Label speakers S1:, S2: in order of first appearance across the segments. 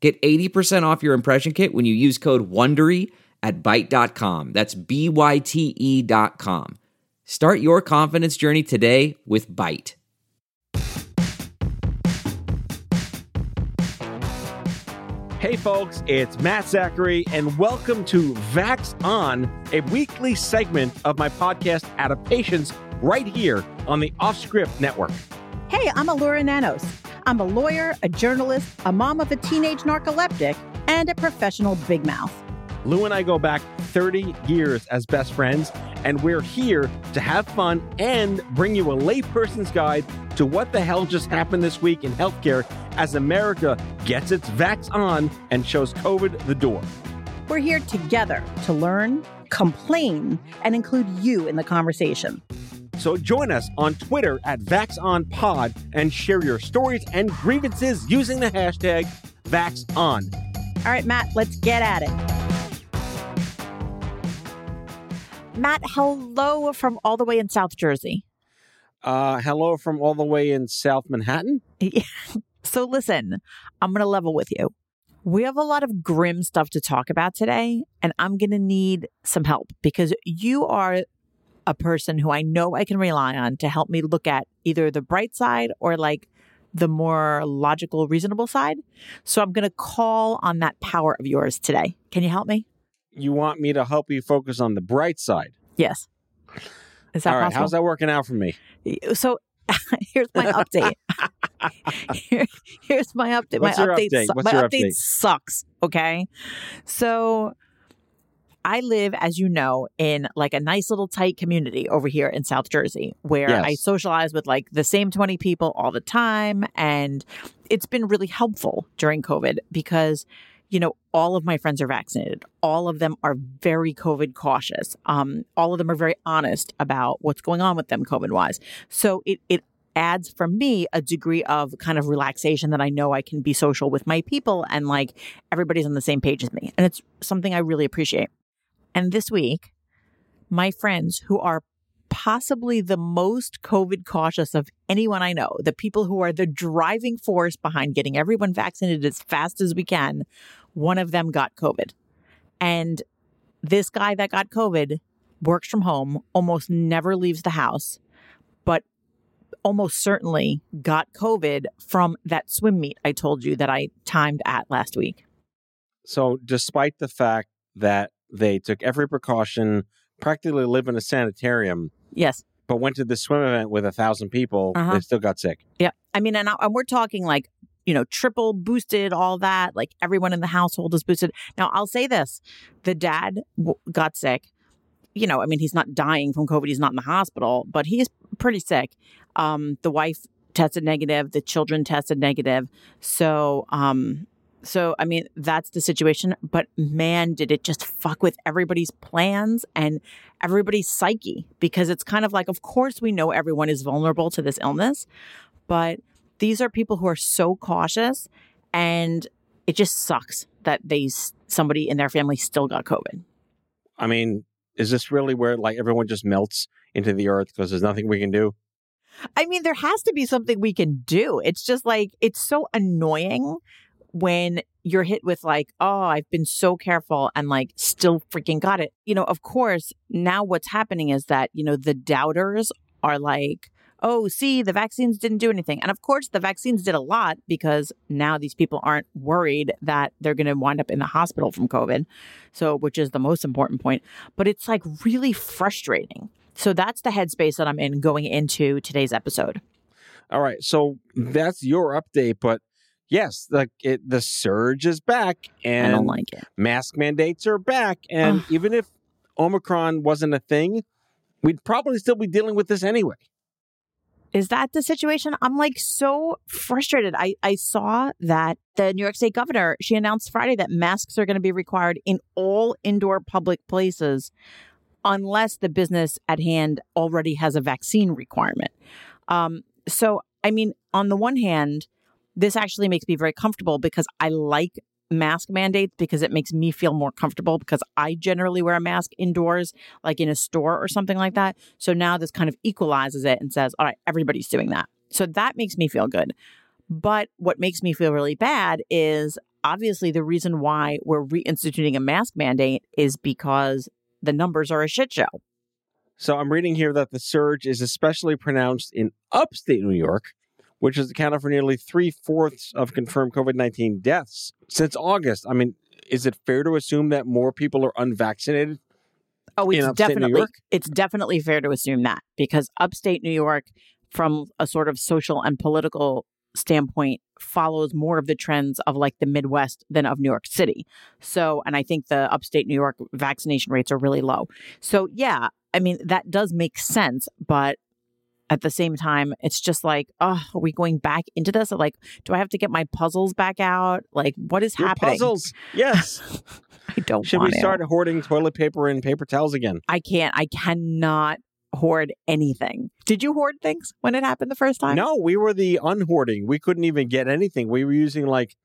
S1: Get 80% off your impression kit when you use code WONDERY at Byte.com. That's B-Y-T-E dot com. Start your confidence journey today with Byte.
S2: Hey folks, it's Matt Zachary, and welcome to Vax On, a weekly segment of my podcast Adaptations right here on the Offscript Network.
S3: Hey, I'm Elura Nanos. I'm a lawyer, a journalist, a mom of a teenage narcoleptic, and a professional big mouth.
S2: Lou and I go back 30 years as best friends, and we're here to have fun and bring you a layperson's guide to what the hell just happened this week in healthcare as America gets its vax on and shows COVID the door.
S3: We're here together to learn, complain, and include you in the conversation.
S2: So join us on Twitter at VaxOnPod and share your stories and grievances using the hashtag VaxOn.
S3: All right, Matt, let's get at it. Matt, hello from all the way in South Jersey.
S2: Uh, hello from all the way in South Manhattan.
S3: so, listen, I'm going to level with you. We have a lot of grim stuff to talk about today, and I'm going to need some help because you are a person who I know I can rely on to help me look at either the bright side or like the more logical, reasonable side. So, I'm going to call on that power of yours today. Can you help me?
S2: you want me to help you focus on the bright side.
S3: Yes. Is that
S2: All right,
S3: possible?
S2: how's that working out for me?
S3: So here's my update. Here, here's my update.
S2: What's
S3: my update.
S2: update?
S3: su- my
S2: your
S3: update,
S2: update?
S3: sucks. Okay. So I live, as you know, in like a nice little tight community over here in South Jersey where
S2: Yes.
S3: I socialize with like the same 20 people all the time. And it's been really helpful during COVID because you know, all of my friends are vaccinated. All of them are very COVID cautious. Um, all of them are very honest about what's going on with them COVID wise. So it it adds for me a degree of kind of relaxation that I know I can be social with my people and like everybody's on the same page as me. And it's something I really appreciate. And this week, my friends who are possibly the most COVID cautious of anyone I know, the people who are the driving force behind getting everyone vaccinated as fast as we can, one of them got COVID. And this guy that got COVID works from home, almost never leaves the house, but almost certainly got COVID from that swim meet I told you that I timed at last week.
S2: So, despite the fact that they took every precaution, practically live in a sanitarium,
S3: Yes.
S2: but went to the swim event with a thousand people,
S3: Uh-huh.
S2: they still got sick.
S3: Yeah. I mean, and, I, and we're talking like, you know, triple boosted, all that. Like everyone in the household is boosted. Now, I'll say this the dad w- got sick. You know, I mean, he's not dying from COVID. He's not in the hospital, but he's pretty sick. Um, the wife tested negative. The children tested negative. So, um, so I mean, that's the situation. But man, did it just fuck with everybody's plans and everybody's psyche because it's kind of like, of course, we know everyone is vulnerable to this illness, but these are people who are so cautious and it just sucks that they somebody in their family still got covid
S2: I mean, is this really where like everyone just melts into the earth because there's nothing we can do?
S3: i mean there has to be something we can do it's just like it's so annoying when you're hit with like oh i've been so careful and like still freaking got it you know of course now what's happening is that you know the doubters are like oh, see, the vaccines didn't do anything. And of course, the vaccines did a lot because now these people aren't worried that they're going to wind up in the hospital from COVID. So, which is the most important point. But it's like really frustrating. So, that's the headspace that I'm in going into today's episode.
S2: All right, so that's your update, but yes, like it, the surge is back, and
S3: I don't like it.
S2: mask mandates are back, and
S3: Ugh.
S2: even if Omicron wasn't a thing, we'd probably still be dealing with this anyway.
S3: Is that the situation? I'm like so frustrated. I, I saw that the New York State governor, she announced Friday that masks are going to be required in all indoor public places unless the business at hand already has a vaccine requirement. Um, so, I mean, on the one hand, this actually makes me very comfortable because I like mask mandates because it makes me feel more comfortable because I generally wear a mask indoors, like in a store or something like that. So now this kind of equalizes it and says, all right, everybody's doing that. So that makes me feel good. But what makes me feel really bad is obviously the reason why we're reinstituting a mask mandate is because the numbers are a shit show.
S2: So I'm reading here that the surge is especially pronounced in upstate New York, which has accounted for nearly three fourths of confirmed COVID 19 deaths since August. I mean, is it fair to assume that more people are unvaccinated?
S3: Oh, it's
S2: in upstate New
S3: definitely it's definitely fair to assume that because upstate New York, from a sort of social and political standpoint, follows more of the trends of like the Midwest than of New York City. So, and I think the upstate New York vaccination rates are really low. So, yeah, I mean that does make sense, but at the same time, it's just like, oh, are we going back into this? Like, do I have to get my puzzles back out? Like, what is
S2: Your
S3: happening?
S2: puzzles. Yes.
S3: I don't
S2: Should we start hoarding toilet paper and paper towels again?
S3: I can't. I cannot hoard anything. Did you hoard things when it happened the first time?
S2: No, we were the unhoarding. We couldn't even get anything. We were using like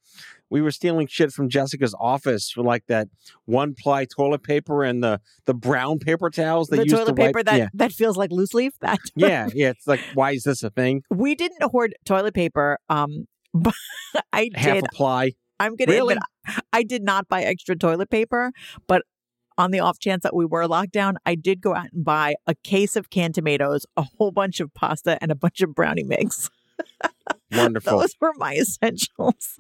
S2: we were stealing shit from Jessica's office for like that one ply toilet paper and the the brown paper towels they
S3: the
S2: used
S3: toilet
S2: to
S3: paper
S2: wipe.
S3: that
S2: yeah.
S3: that feels like loose leaf. That
S2: yeah, yeah. It's like why is this a thing?
S3: we didn't hoard toilet paper. Um, but I
S2: Half
S3: did.
S2: a ply.
S3: I'm gonna
S2: Really?
S3: admit, I did not buy extra toilet paper, but on the off chance that we were locked down, I did go out and buy a case of canned tomatoes, a whole bunch of pasta, and a bunch of brownie mix.
S2: Wonderful.
S3: Those were my essentials.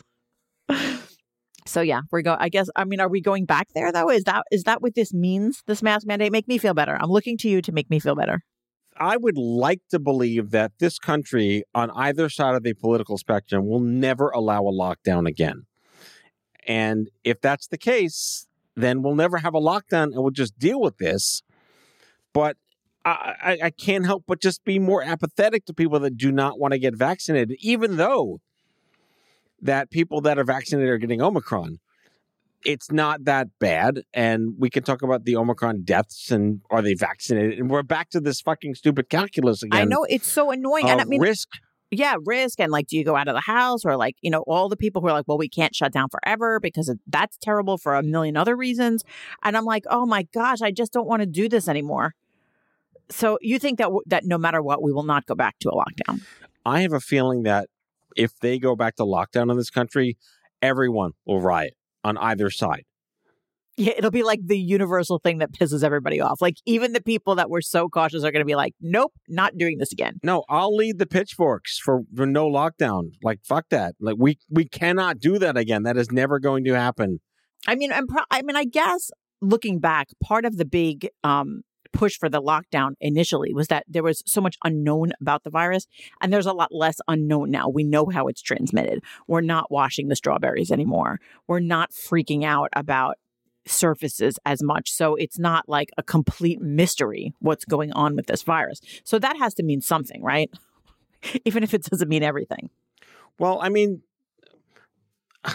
S3: So yeah, we're go. I guess. I mean, are we going back there though? Is that is that what this means? This mask mandate make me feel better. I'm looking to you to make me feel better.
S2: I would like to believe that this country, on either side of the political spectrum, will never allow a lockdown again. And if that's the case, then we'll never have a lockdown and we'll just deal with this. But I, I, I can't help but just be more apathetic to people that do not want to get vaccinated, even though that people that are vaccinated are getting Omicron. It's not that bad. And we can talk about the Omicron deaths and are they vaccinated? And we're back to this fucking stupid calculus again.
S3: I know it's so annoying, and I mean,
S2: risk.
S3: yeah, risk and like, do you go out of the house or like, you know, all the people who are like, well, we can't shut down forever because that's terrible for a million other reasons. And I'm like, oh my gosh, I just don't want to do this anymore. So you think that w- that no matter what, we will not go back to a lockdown?
S2: I have a feeling that if they go back to lockdown in this country, everyone will riot on either side.
S3: Yeah, it'll be like the universal thing that pisses everybody off. Like even the people that were so cautious are going to be like, nope, not doing this again.
S2: No, I'll lead the pitchforks for, for no lockdown. Like fuck that. Like we we cannot do that again. That is never going to happen.
S3: I mean, I'm pro- I mean, I guess looking back, part of the big um, push for the lockdown initially was that there was so much unknown about the virus, and there's a lot less unknown now. We know how it's transmitted. We're not washing the strawberries anymore. We're not freaking out about surfaces as much. So it's not like a complete mystery what's going on with this virus. So that has to mean something, right? Even if it doesn't mean everything.
S2: Well, I mean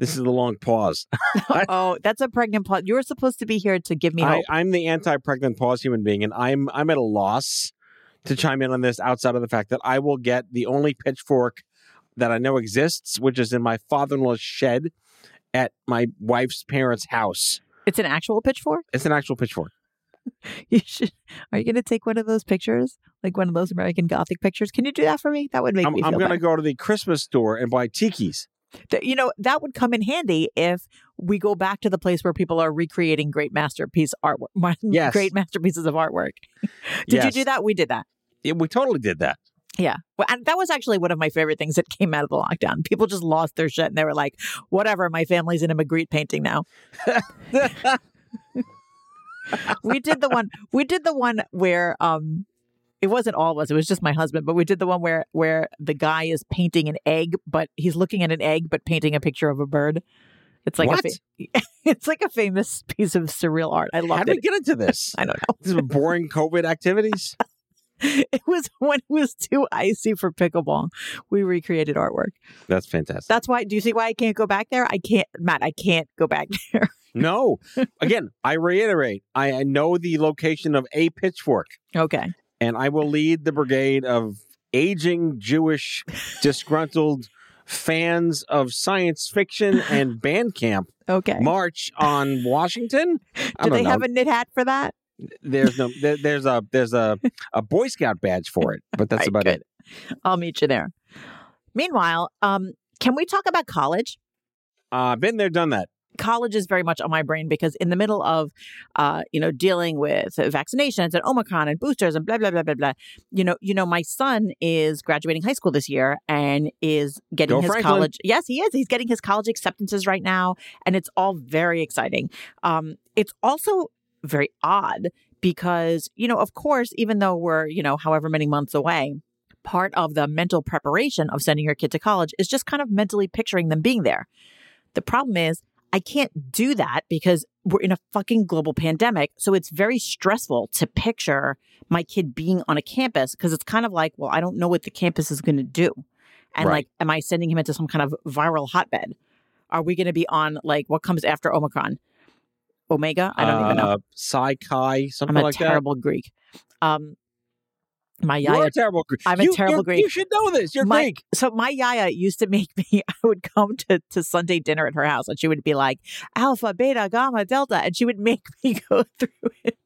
S2: this is a long pause.
S3: oh, that's a pregnant pause. You were supposed to be here to give me
S2: I,
S3: hope.
S2: I'm the anti-pregnant pause human being, and I'm I'm at a loss to chime in on this outside of the fact that I will get the only pitchfork that I know exists, which is in my father-in-law's shed at my wife's parents' house.
S3: It's an actual pitchfork.
S2: It's an actual pitchfork.
S3: You should. Are you going to take one of those pictures, like one of those American Gothic pictures? Can you do that for me? That would make
S2: I'm,
S3: me
S2: I'm going to go to the Christmas store and buy tikis.
S3: You know, that would come in handy if we go back to the place where people are recreating great masterpiece artwork,
S2: Yes.
S3: great masterpieces of artwork. Did you do that? We did that.
S2: Yeah, we totally did that.
S3: Yeah. Well, and that was actually one of my favorite things that came out of the lockdown. People just lost their shit and they were like, whatever, my family's in a Magritte painting now. we did the one we did the one where um it wasn't all of us, it was just my husband, but we did the one where where the guy is painting an egg, but he's looking at an egg but painting a picture of a bird. It's like
S2: What?
S3: a fa- it's like a famous piece of surreal art. I
S2: love
S3: it.
S2: How did we get into this?
S3: I don't know.
S2: These are boring COVID activities.
S3: it was when it was too icy for pickleball. We recreated artwork.
S2: That's fantastic.
S3: That's why. Do you see why I can't go back there? I can't, Matt. I can't go back there.
S2: no. Again, I reiterate. I, I know the location of a pitchfork,
S3: okay.
S2: And I will lead the brigade of aging Jewish disgruntled fans of science fiction and band camp
S3: Okay.
S2: march on Washington. I
S3: Do they
S2: know.
S3: have a knit hat for that?
S2: there's no there, there's a there's a a Boy Scout badge for it, but that's about
S3: good.
S2: it.
S3: I'll meet you there. Meanwhile, um, can we talk about college?
S2: Uh, been there, done that.
S3: College is very much on my brain because in the middle of uh, you know dealing with vaccinations and omicron and boosters and blah blah blah blah blah you know you know my son is graduating high school this year and is getting
S2: Go
S3: his
S2: Franklin.
S3: college yes he is. He's getting his college acceptances right now and it's all very exciting. Um, it's also very odd because you know of course even though we're you know however many months away part of the mental preparation of sending your kid to college is just kind of mentally picturing them being there. The problem is I can't do that because we're in a fucking global pandemic. So it's very stressful to picture my kid being on a campus because it's kind of like, well, I don't know what the campus is going to do. And
S2: Right.
S3: like, am I sending him into some kind of viral hotbed? Are we going to be on like what comes after Omicron? Omega? I don't even know.
S2: Uh, Psi Chi, something
S3: I'm a
S2: like
S3: terrible Greek. Um, my
S2: that. You're
S3: yaya
S2: a terrible Greek.
S3: I'm a
S2: You-
S3: terrible Greek.
S2: You should know this. You're
S3: my,
S2: Greek.
S3: So my yaya used to make me, I would come to, to Sunday dinner at her house and she would be like, alpha, beta, gamma, delta. And she would make me go through it.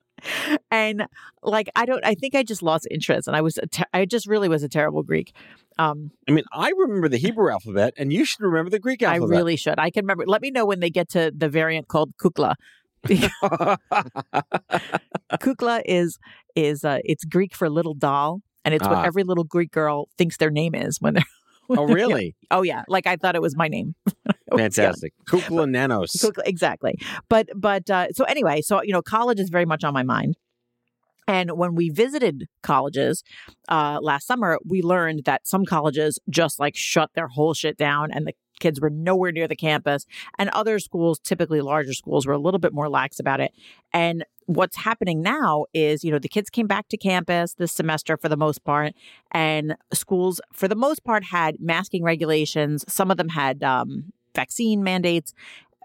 S3: And like, I don't, I think I just lost interest and I was, a ter- I just really was a terrible Greek. Um,
S2: I mean, I remember the Hebrew alphabet, and you should remember the Greek alphabet.
S3: I really should. I can remember, let me know when they get to the variant called kukla. Kukla is, is, uh, it's Greek for little doll. And it's
S2: Ah.
S3: what every little Greek girl thinks their name is when they're, when
S2: oh,
S3: they're
S2: really?
S3: Oh yeah. Like I thought it was my name. When I was young.
S2: Fantastic. Kukla Nanos.
S3: Cook- exactly. But but uh, so anyway, so you know, college is very much on my mind. And when we visited colleges uh, last summer, we learned that some colleges just like shut their whole shit down, and the kids were nowhere near the campus. And other schools, typically larger schools, were a little bit more lax about it. And what's happening now is, you know, the kids came back to campus this semester for the most part, and schools, for the most part, had masking regulations. Some of them had um, vaccine mandates.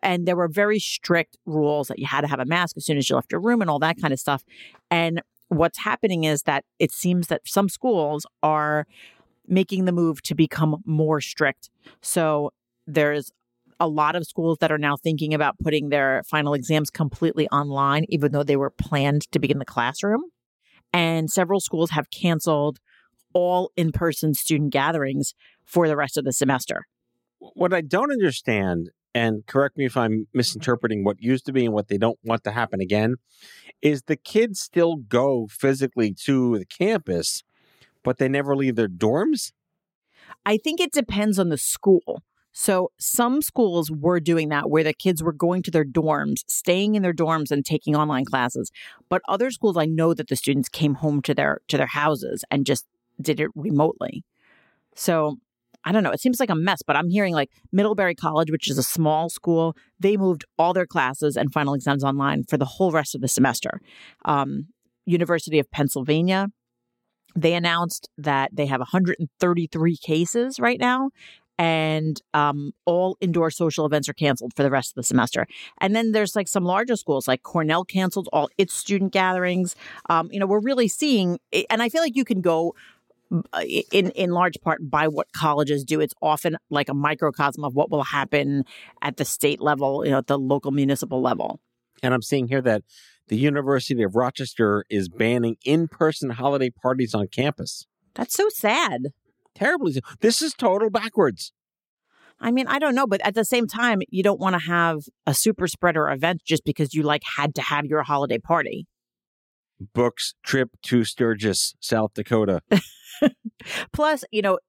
S3: And there were very strict rules that you had to have a mask as soon as you left your room and all that kind of stuff. And what's happening is that it seems that some schools are making the move to become more strict. So there's a lot of schools that are now thinking about putting their final exams completely online, even though they were planned to be in the classroom. And several schools have canceled all in person student gatherings for the rest of the semester.
S2: What I don't understand, and correct me if I'm misinterpreting what used to be and what they don't want to happen again, is the kids still go physically to the campus, but they never leave their dorms?
S3: I think it depends on the school. So some schools were doing that where the kids were going to their dorms, staying in their dorms and taking online classes. But other schools I know that the students came home to their to their houses and just did it remotely. So I don't know. It seems like a mess, but I'm hearing like Middlebury College, which is a small school, they moved all their classes and final exams online for the whole rest of the semester. Um, University of Pennsylvania, they announced that they have 133 cases right now and um, all indoor social events are canceled for the rest of the semester. And then there's like some larger schools, like Cornell canceled all its student gatherings. Um, you know, we're really seeing, and I feel like you can go Uh, in in large part by what colleges do. It's often like a microcosm of what will happen at the state level, you know, at the local municipal level.
S2: And I'm seeing here that the University of Rochester is banning in person holiday parties on campus.
S3: That's so sad.
S2: Terribly. This is total backwards.
S3: I mean, I don't know, but at the same time, you don't want to have a super spreader event just because you like had to have your holiday party.
S2: Books trip to Sturgis, South Dakota.
S3: Plus, you know,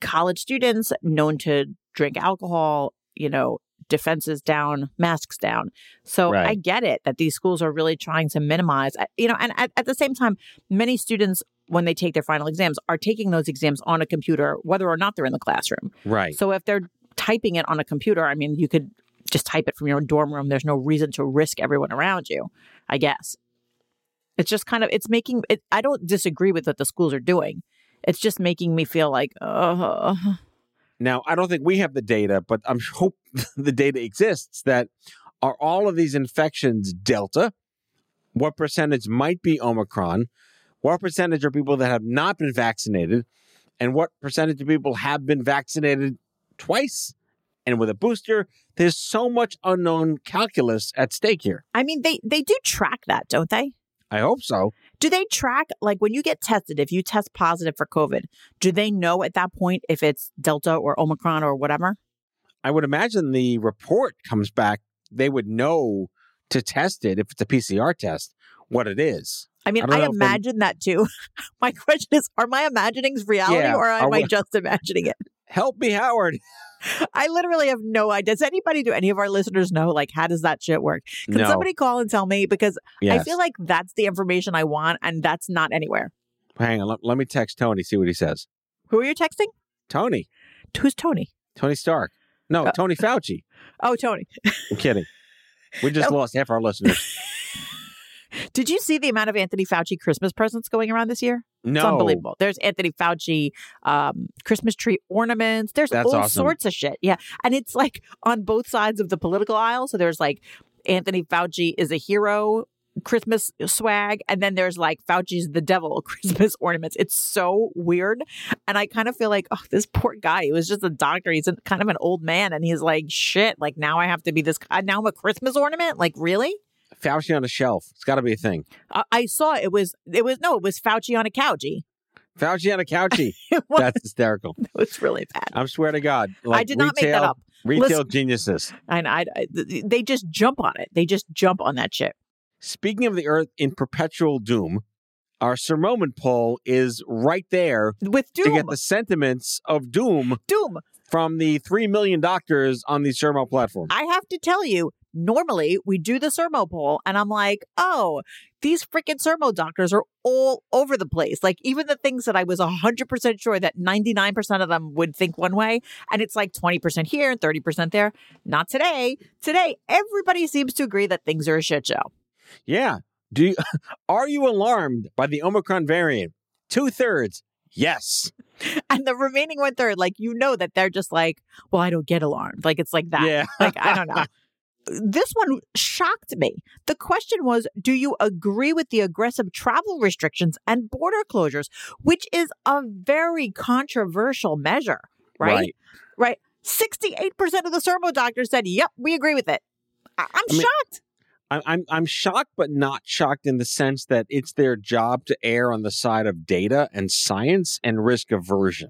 S3: college students known to drink alcohol, you know, defenses down, masks down. So
S2: Right.
S3: I get it that these schools are really trying to minimize, uh, you know, and at, at the same time, many students, when they take their final exams, are taking those exams on a computer, whether or not they're in the classroom.
S2: Right.
S3: So if they're typing it on a computer, I mean, you could just type it from your own dorm room. There's no reason to risk everyone around you, I guess. It's just kind of it's making it. I don't disagree with what the schools are doing. It's just making me feel like, uh,
S2: Now, I don't think we have the data, but I'm hope the data exists that are all of these infections Delta? What percentage might be Omicron? What percentage are people that have not been vaccinated? And what percentage of people have been vaccinated twice and with a booster? There's so much unknown calculus at stake here.
S3: I mean, they they do track that, don't they?
S2: I hope so.
S3: Do they track like when you get tested? If you test positive for COVID, do they know at that point if it's Delta or Omicron or whatever?
S2: I would imagine the report comes back. They would know to test it if it's a PCR test what it is.
S3: I mean,
S2: I
S3: I,
S2: know if they-
S3: imagine that too. My question is, are my imaginings reality
S2: Yeah,
S3: or am I
S2: we-
S3: just imagining it?
S2: Help me, Howard.
S3: I literally have no idea. Does anybody, do any of our listeners know, like, how does that shit work? Can
S2: no.
S3: somebody call and tell me? Because I feel like that's the information I want and that's not anywhere.
S2: Hang on. Let, let me text Tony, see what he says.
S3: Who are you texting?
S2: Tony.
S3: Who's Tony?
S2: Tony Stark. No,
S3: Uh,
S2: Tony Fauci.
S3: Oh, Tony.
S2: I'm kidding. We just
S3: No.
S2: lost half our listeners.
S3: Did you see the amount of Anthony Fauci Christmas presents going around this year?
S2: No.
S3: It's unbelievable. There's Anthony Fauci um, Christmas tree ornaments. There's
S2: That's
S3: all
S2: awesome.
S3: sorts of shit. Yeah. And it's like on both sides of the political aisle. So there's like Anthony Fauci is a hero Christmas swag. And then there's like Fauci's the devil Christmas ornaments. It's so weird. And I kind of feel like, oh, this poor guy. He was just a doctor. He's a, kind of an old man. And he's like, shit, like now I have to be this. uh, Now I'm a Christmas ornament? Like, really?
S2: Fauci on a shelf. It's got to be a thing.
S3: I, I saw it was, it was, no, it was Fauci on a couchy.
S2: Fauci on a couchy. That's hysterical.
S3: it was really bad.
S2: I swear to God.
S3: I did not make that up.
S2: Retail
S3: Listen-
S2: geniuses.
S3: And I, I, they just jump on it. They just jump on that shit.
S2: Speaking of the earth in perpetual doom, our Sir Moment poll is right there
S3: With doom.
S2: to get the sentiments of doom
S3: doom.
S2: from the 3 million doctors on the Sermo platform.
S3: I have to tell you, normally we do the Sermo poll, and I'm like, oh, these freaking Sermo doctors are all over the place. Like even the things that I was 100% sure that 99% of them would think one way, and it's like 20% here and 30% there. Not today. Today, everybody seems to agree that things are a shit show.
S2: Yeah. Do you, are you alarmed by the Omicron variant? Two thirds. Yes.
S3: And the remaining one third, like, you know that they're just like, well, I don't get alarmed. Like, it's like that.
S2: Yeah.
S3: Like, I don't know. This one shocked me. The question was Do you agree with the aggressive travel restrictions and border closures, which is a very controversial measure, right? Right. 68% of the Sermo doctors said, Yep, we agree with it. I- I'm
S2: I mean-
S3: shocked.
S2: I- I'm I'm shocked, but not shocked in the sense that it's their job to err on the side of data and science and risk aversion.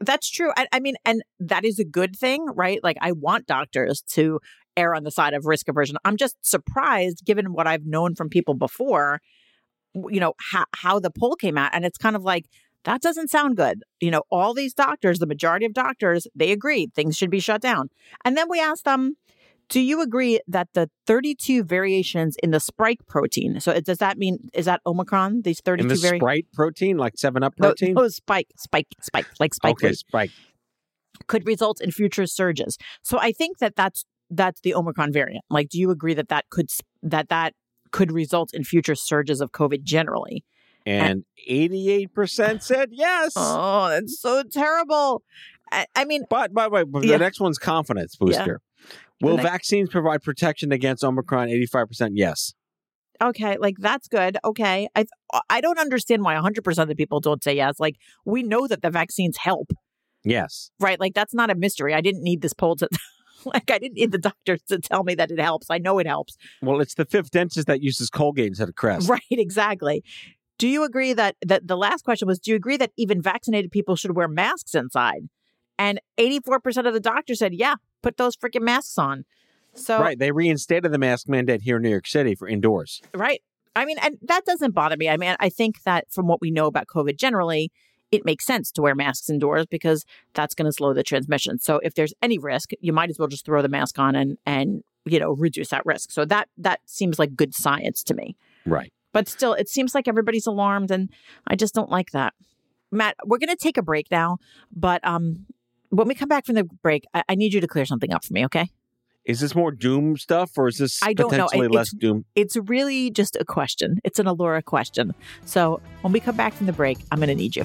S3: That's true. I, I mean, and that is a good thing, right? Like, I want doctors to err on the side of risk aversion. I'm just surprised, given what I've known from people before, you know, how, how the poll came out. And it's kind of like, that doesn't sound good. You know, all these doctors, the majority of doctors, they agreed things should be shut down. And then we asked them, do you agree that the 32 variations in the spike protein, so it- does that mean, is that Omicron, these 32
S2: And the? Sprite protein, like Seven Up protein.
S3: no, spike, spike, spike, like spike
S2: okay, Sprite.
S3: could result in future surges. So I think that that's that's the Omicron variant. Like, do you agree that that could that that could result in future surges of COVID generally?
S2: And 88% said yes.
S3: Oh, that's so terrible. I, I mean,
S2: But by the way, but
S3: Yeah.
S2: the next one's confidence booster.
S3: The
S2: Will
S3: next-
S2: vaccines provide protection against Omicron? 85% yes.
S3: okay, like that's good. Okay, I uh, I don't understand why 100 percent of the people don't say yes. Like, we know that the vaccines help,
S2: Yes.
S3: right? Like, that's not a mystery. I didn't need this poll to. Like I didn't need the doctors to tell me that it helps. I know it helps.
S2: Well, it's the fifth dentist that uses Colgate instead of Crest.
S3: Right, exactly. Do you agree that that the last question was do you agree that even vaccinated people should wear masks inside? And 84% of the doctors said, "Yeah, put those freaking masks on." So,
S2: Right. They reinstated the mask mandate here in New York City for indoors.
S3: right. I mean, and that doesn't bother me. I mean, I think that from what we know about COVID generally, it makes sense to wear masks indoors because that's going to slow the transmission. So, if there's any risk, you might as well just throw the mask on and and you know reduce that risk. So that that seems like good science to me.
S2: Right.
S3: But still, it seems like everybody's alarmed, and I just don't like that. Matt, we're going to take a break now, but um, when we come back from the break, I, I need you to clear something up for me, okay?
S2: Is this more doom stuff or is this
S3: I don't know. It-
S2: less
S3: it's-
S2: doom?
S3: It's really just a question. It's an Elura question. So when we come back from the break, I'm going to need you.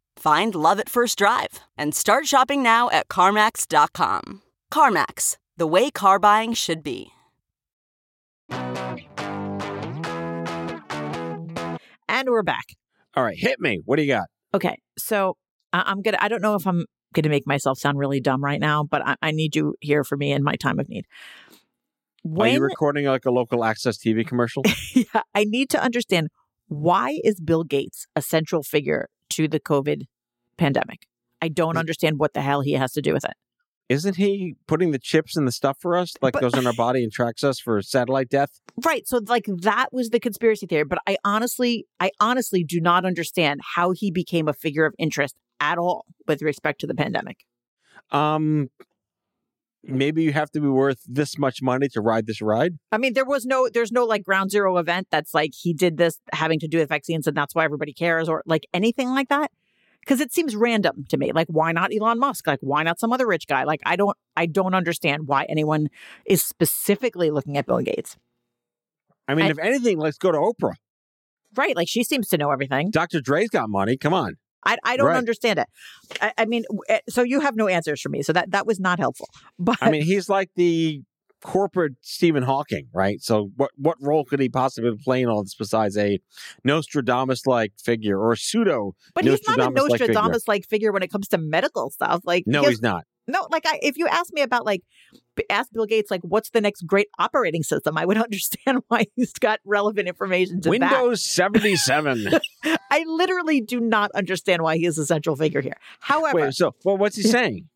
S4: Find love at first drive and start shopping now at CarMax.com. CarMax, the way car buying should be.
S3: And we're back.
S2: All right, hit me. What do you got?
S3: Okay. So I- I'm going to, I don't know if I'm going to make myself sound really dumb right now, but I, I need you here for me in my time of need.
S2: Are you recording like a local access TV commercial?
S3: yeah, I need to understand why is Bill Gates a central figure to the COVID pandemic? I don't understand what the hell he has to do with it.
S2: Isn't he putting the chips in the stuff for us, like
S3: But-
S2: goes in our body and tracks us for satellite death?
S3: Right. So like that was the conspiracy theory, but I honestly I honestly do not understand how he became a figure of interest at all with respect to the pandemic.
S2: Um, maybe you have to be worth this much money to ride this ride.
S3: I mean, there was no there's no like ground zero event that's like he did this having to do with vaccines and that's why everybody cares or like anything like that. Cuz it seems random to me. Like why not Elon Musk? Like why not some other rich guy? Like I don't I don't understand why anyone is specifically looking at Bill Gates.
S2: I mean, if anything, let's go to Oprah.
S3: Right? Like she seems to know everything.
S2: Dr. Dre's got money. Come on.
S3: I, I don't
S2: Right.
S3: understand it. I, I mean, eh, so you have no answers for me. So that that was not helpful. But
S2: I mean, he's like the corporate Stephen Hawking, right? So what what role could he possibly play in all this besides a Nostradamus like figure or a pseudo?
S3: but he's not a
S2: Nostradamus-like figure.
S3: Figure when it comes to medical stuff. Like
S2: No, he's not.
S3: no. Like I, if you ask me about like ask Bill Gates like what's the next great operating system, I would understand why he's got relevant information to
S2: Windows 77.
S3: I literally do not understand why he is a central figure here. However,
S2: Wait, so well, what's he saying?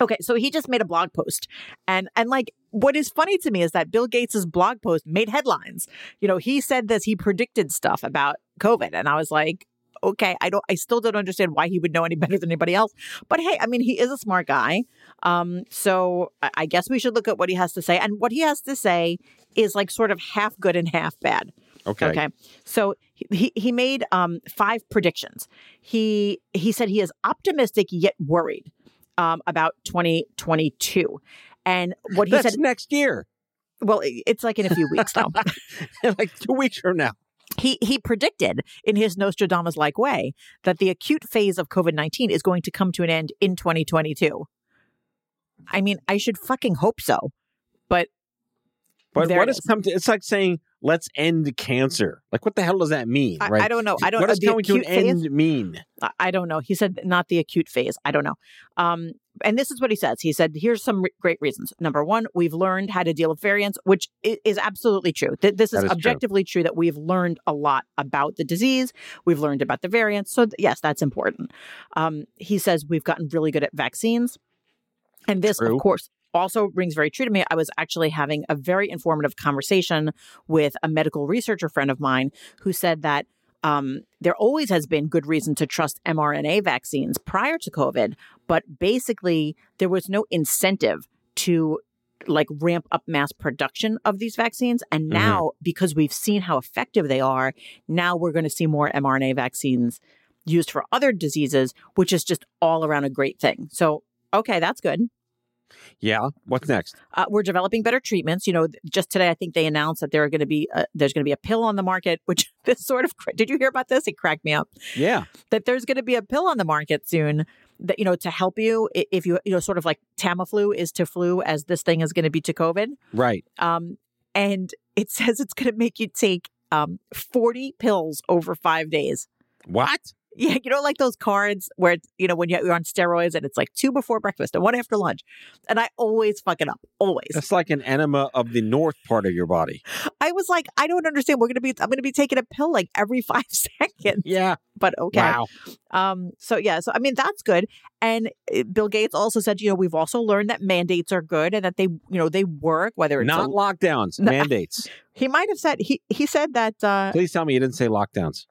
S3: Okay, so he just made a blog post. And and like what is funny to me is that Bill Gates's blog post made headlines. You know, he said this, he predicted stuff about COVID and I was like, okay, I don't I still don't understand why he would know any better than anybody else. But hey, I mean, he is a smart guy. Um so I, I guess we should look at what he has to say and what he has to say is like sort of half good and half bad.
S2: Okay.
S3: Okay. So he he made um five predictions. He he said he is optimistic yet worried um about 2022. And what he
S2: That's
S3: said
S2: next year,
S3: well it's like in a few weeks though.
S2: like two weeks from now.
S3: he he predicted in his Nostradamus like way that the acute phase of COVID-19 is going to come to an end in 2022. I mean, I should fucking hope so. But
S2: But
S3: There
S2: what has come to? It's like saying let's end cancer. Like what the hell does that mean?
S3: I,
S2: right?
S3: I don't know. I don't
S2: What does coming to an
S3: phase-
S2: end mean?
S3: I- don't know. He said not the acute phase. I don't know. Um, and this is what he says. He said, "Here's some re- great reasons. Number one, we've learned how to deal with variants, which i- is absolutely true. Th- This is,
S2: is true.
S3: objectively true. that we've learned a lot about the disease. We've learned about the variants. So th- yes, that's important. Um, he says we've gotten really good at vaccines, and this,
S2: True.
S3: of course." Also rings very true to me. I was actually having a very informative conversation with a medical researcher friend of mine who said that um, there always has been good reason to trust mRNA vaccines prior to COVID, but basically there was no incentive to like ramp up mass production of these vaccines. And now, because we've seen how effective they are, now we're going to see more mRNA vaccines used for other diseases, which is just all around a great thing. So, okay, that's good.
S2: Yeah. What's next?
S3: Uh, we're developing better treatments. You know, just today, I think they announced that there are going to be uh, there's going to be a pill on the market. Which this sort of cra- did you hear about this? It cracked me up
S2: Yeah.
S3: that there's going to be a pill on the market soon that you know to help you if you you know sort of like Tamiflu is to flu as this thing is going to be to COVID.
S2: Right.
S3: Um, and it says it's going to make you take um 40 pills over five days.
S2: What?
S3: Yeah, you know, like those cards where it's, you know when you- you're on steroids and it's like two before breakfast and one after lunch, and I always fuck it up. Always.
S2: That's like an enema of the north part of your body.
S3: I was like, I don't understand. We're gonna be, I'm gonna be taking a pill like every five seconds.
S2: Yeah.
S3: But okay.
S2: Wow.
S3: Um. So yeah. So I mean, that's good. And uh, Bill Gates also said, you know, we've also learned that mandates are good and that they, you know, they work. Whether it's
S2: Not
S3: a-
S2: lockdowns, mandates.
S3: he might have said he he said that uh
S2: Please tell me you didn't say lockdowns.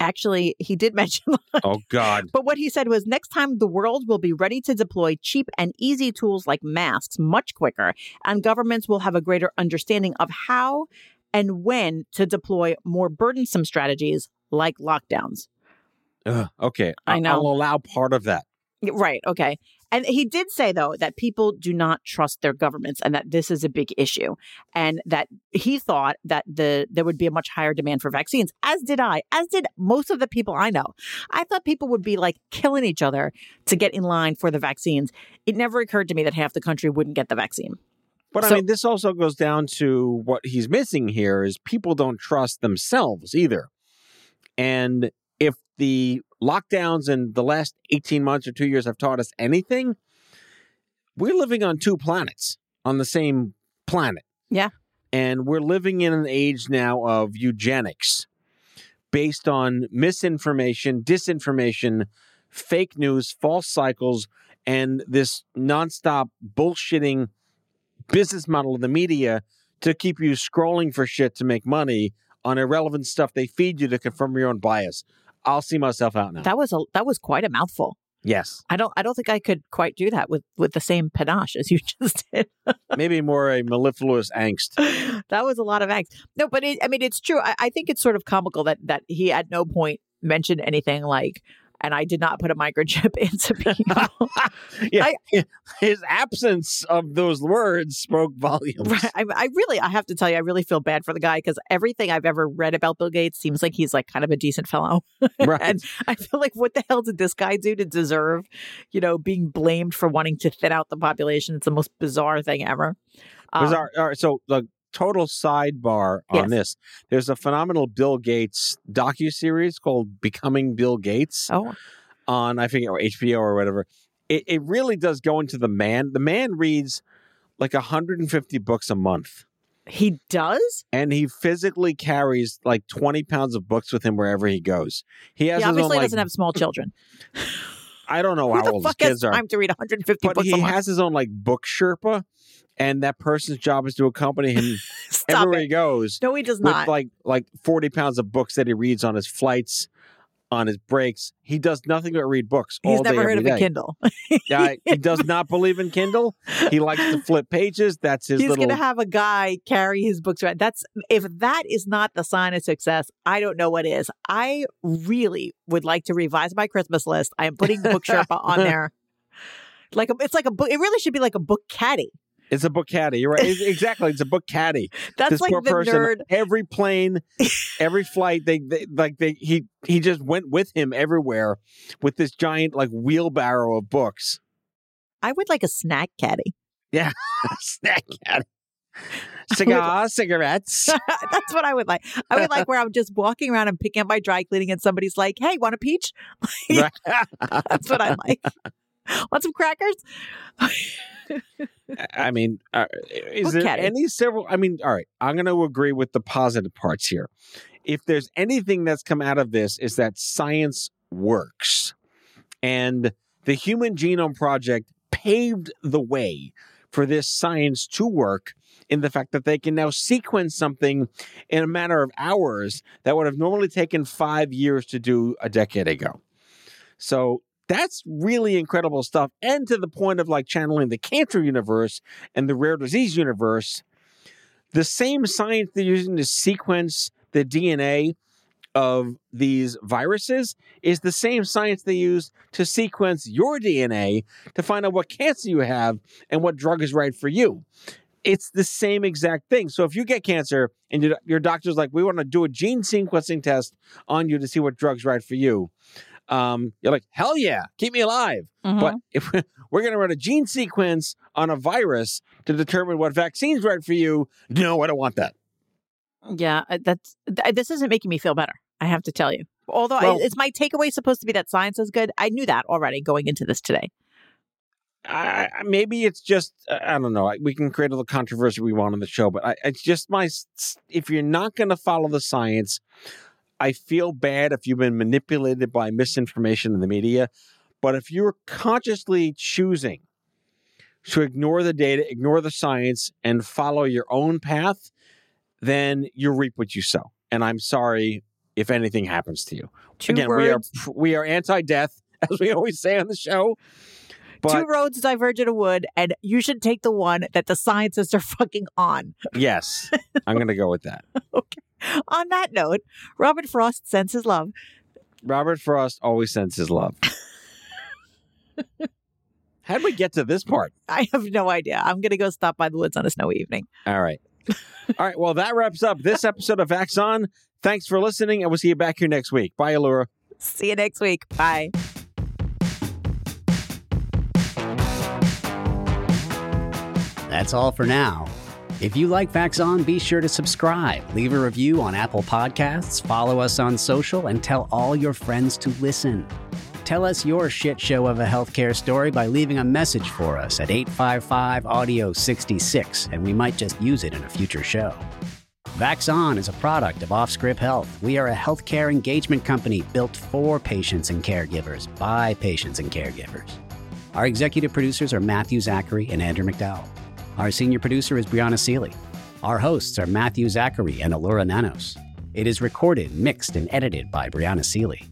S3: Actually he did mention
S2: Oh God.
S3: But what he said was next time the world will be ready to deploy cheap and easy tools like masks much quicker, and governments will have a greater understanding of how and when to deploy more burdensome strategies like lockdowns.
S2: Ugh, okay.
S3: I know.
S2: I'll allow part of that.
S3: Right. Okay. And he did say, though, that people do not trust their governments and that this is a big issue. And that he thought that the there would be a much higher demand for vaccines, as did I, as did most of the people I know. I thought people would be like killing each other to get in line for the vaccines. It never occurred to me that half the country wouldn't get the vaccine.
S2: But
S3: So-
S2: I mean, this also goes down to what he's missing here is people don't trust themselves either. And if the lockdowns in the last 18 months or two years have taught us anything, we're living on two planets on the same planet.
S3: Yeah.
S2: And we're living in an age now of eugenics based on misinformation, disinformation, fake news, false cycles, and this nonstop bullshitting business model of the media to keep you scrolling for shit to make money on irrelevant stuff they feed you to confirm your own bias. I'll see myself out now.
S3: That was a that was quite a mouthful.
S2: yes.
S3: I don't I don't think I could quite do that with with the same panache as you just did.
S2: Maybe more a mellifluous angst.
S3: that was a lot of angst. No, but it, I mean, it's true. I, I think it's sort of comical that that he at no point mentioned anything like, and I did not put a microchip into people.
S2: Yeah.
S3: I-
S2: His absence of those words spoke volumes.
S3: Right. I, I really, I have to tell you, I really feel bad for the guy because everything I've ever read about Bill Gates seems like he's like kind of a decent fellow.
S2: Right.
S3: and I feel like, what the hell did this guy do to deserve, you know, being blamed for wanting to thin out the population? It's the most bizarre thing ever. Um,
S2: Bizarre. All right, so the total sidebar on
S3: Yes.
S2: this. There's a phenomenal Bill Gates docu series called "Becoming Bill Gates"
S3: oh,
S2: on I think or HBO or whatever. It, it really does go into the man. The man reads like 150 books a month,
S3: he does?
S2: and he physically carries like 20 pounds of books with him wherever he goes. He has
S3: He
S2: his own
S3: obviously
S2: like
S3: doesn't have small children.
S2: I don't know how old his kids are,
S3: time to read 150
S2: but
S3: books
S2: he
S3: a month?
S2: has his own like book Sherpa, and that person's job is to accompany him everywhere
S3: it.
S2: he goes.
S3: No, he does
S2: with
S3: not.
S2: like like 40 pounds of books that he reads on his flights, on his breaks. He does nothing but read books
S3: He's
S2: all day,
S3: never heard of a. Kindle.
S2: Yeah, he does not believe in Kindle. He likes to flip pages. That's his
S3: He's
S2: little.
S3: going to have a guy carry his books around. That's if that is not the sign of success, I don't know what is. I really would like to revise my Christmas list. I am putting Book Sherpa on there. Like a, it's like a book. It really should be like a book caddy.
S2: It's a book caddy. You're right. It's- exactly. It's a book caddy.
S3: That's
S2: this
S3: like
S2: poor
S3: the
S2: person.
S3: nerd.
S2: Every plane, every flight, they, they like they he he just went with him everywhere with this giant like wheelbarrow of books.
S3: I would like a snack caddy.
S2: Yeah, snack caddy. Cigars, cigarettes.
S3: That's what I would like. I would like where I'm just walking around and picking up my dry cleaning, and somebody's like, "Hey, want a peach?" That's what I like. Want some crackers?
S2: I mean, uh, is there any several? I mean, all right, I'm going to agree with the positive parts here. If there's anything that's come out of this, is that science works, and the Human Genome Project paved the way for this science to work in the fact that they can now sequence something in a matter of hours that would have normally taken five years to do a decade ago. So that's really incredible stuff. And to the point of like channeling the cancer universe and the rare disease universe, the same science they're using to sequence the DNA of these viruses is the same science they use to sequence your DNA to find out what cancer you have and what drug is right for you. It's the same exact thing. So if you get cancer and your, doctor's like, we want to do a gene sequencing test on you to see what drug's right for you, um, you're like, hell yeah, keep me alive.
S3: Mhm.
S2: But if we're going to run a gene sequence on a virus to determine what vaccine's right for you, no, I don't want that.
S3: Yeah, that's th- this isn't making me feel better. I have to tell you. Although
S2: Well-
S3: I, is my takeaway supposed to be that science is good? I knew that already going into this today.
S2: I, maybe it's just I I don't know. We can create all the controversy we want on the show, but I, it's just my. If you're not going to follow the science, I feel bad if you've been manipulated by misinformation in the media. But if you're consciously choosing to ignore the data, ignore the science, and follow your own path, then you reap what you sow. And I'm sorry if anything happens to you.
S3: Two
S2: Again, we are we are anti-death, as we always say on the show. But
S3: two roads diverge in a wood, and you should take the one that the scientists are fucking on.
S2: yes, I'm going to go with that.
S3: On that note, Robert Frost sends his love.
S2: Robert Frost always sends his love. How'd we get to this part?
S3: I have no idea. I'm gonna go stop by the woods on a snowy evening.
S2: All right. All right. Well, that wraps up this episode of Vax On. Thanks for listening, and we'll see you back here next week. Bye, Elura.
S3: See you next week. Bye.
S5: That's all for now. If you like Vax On, be sure to subscribe, leave a review on Apple Podcasts, follow us on social, and tell all your friends to listen. Tell us your shit show of a healthcare story by leaving a message for us at 855 Audio 66, and we might just use it in a future show. Vax On is a product of Offscript Health. We are a healthcare engagement company built for patients and caregivers by patients and caregivers. Our executive producers are Matthew Zachary and Andrew McDowell. Our senior producer is Brianna Seely. Our hosts are Matthew Zachary and Elura Nanos. It is recorded, mixed, and edited by Brianna Seely.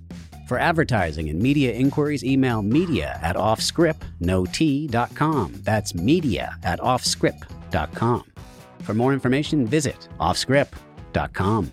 S5: For advertising and media inquiries, email media at offscript.com. That's media at offscript.com. For more information, visit offscript.com.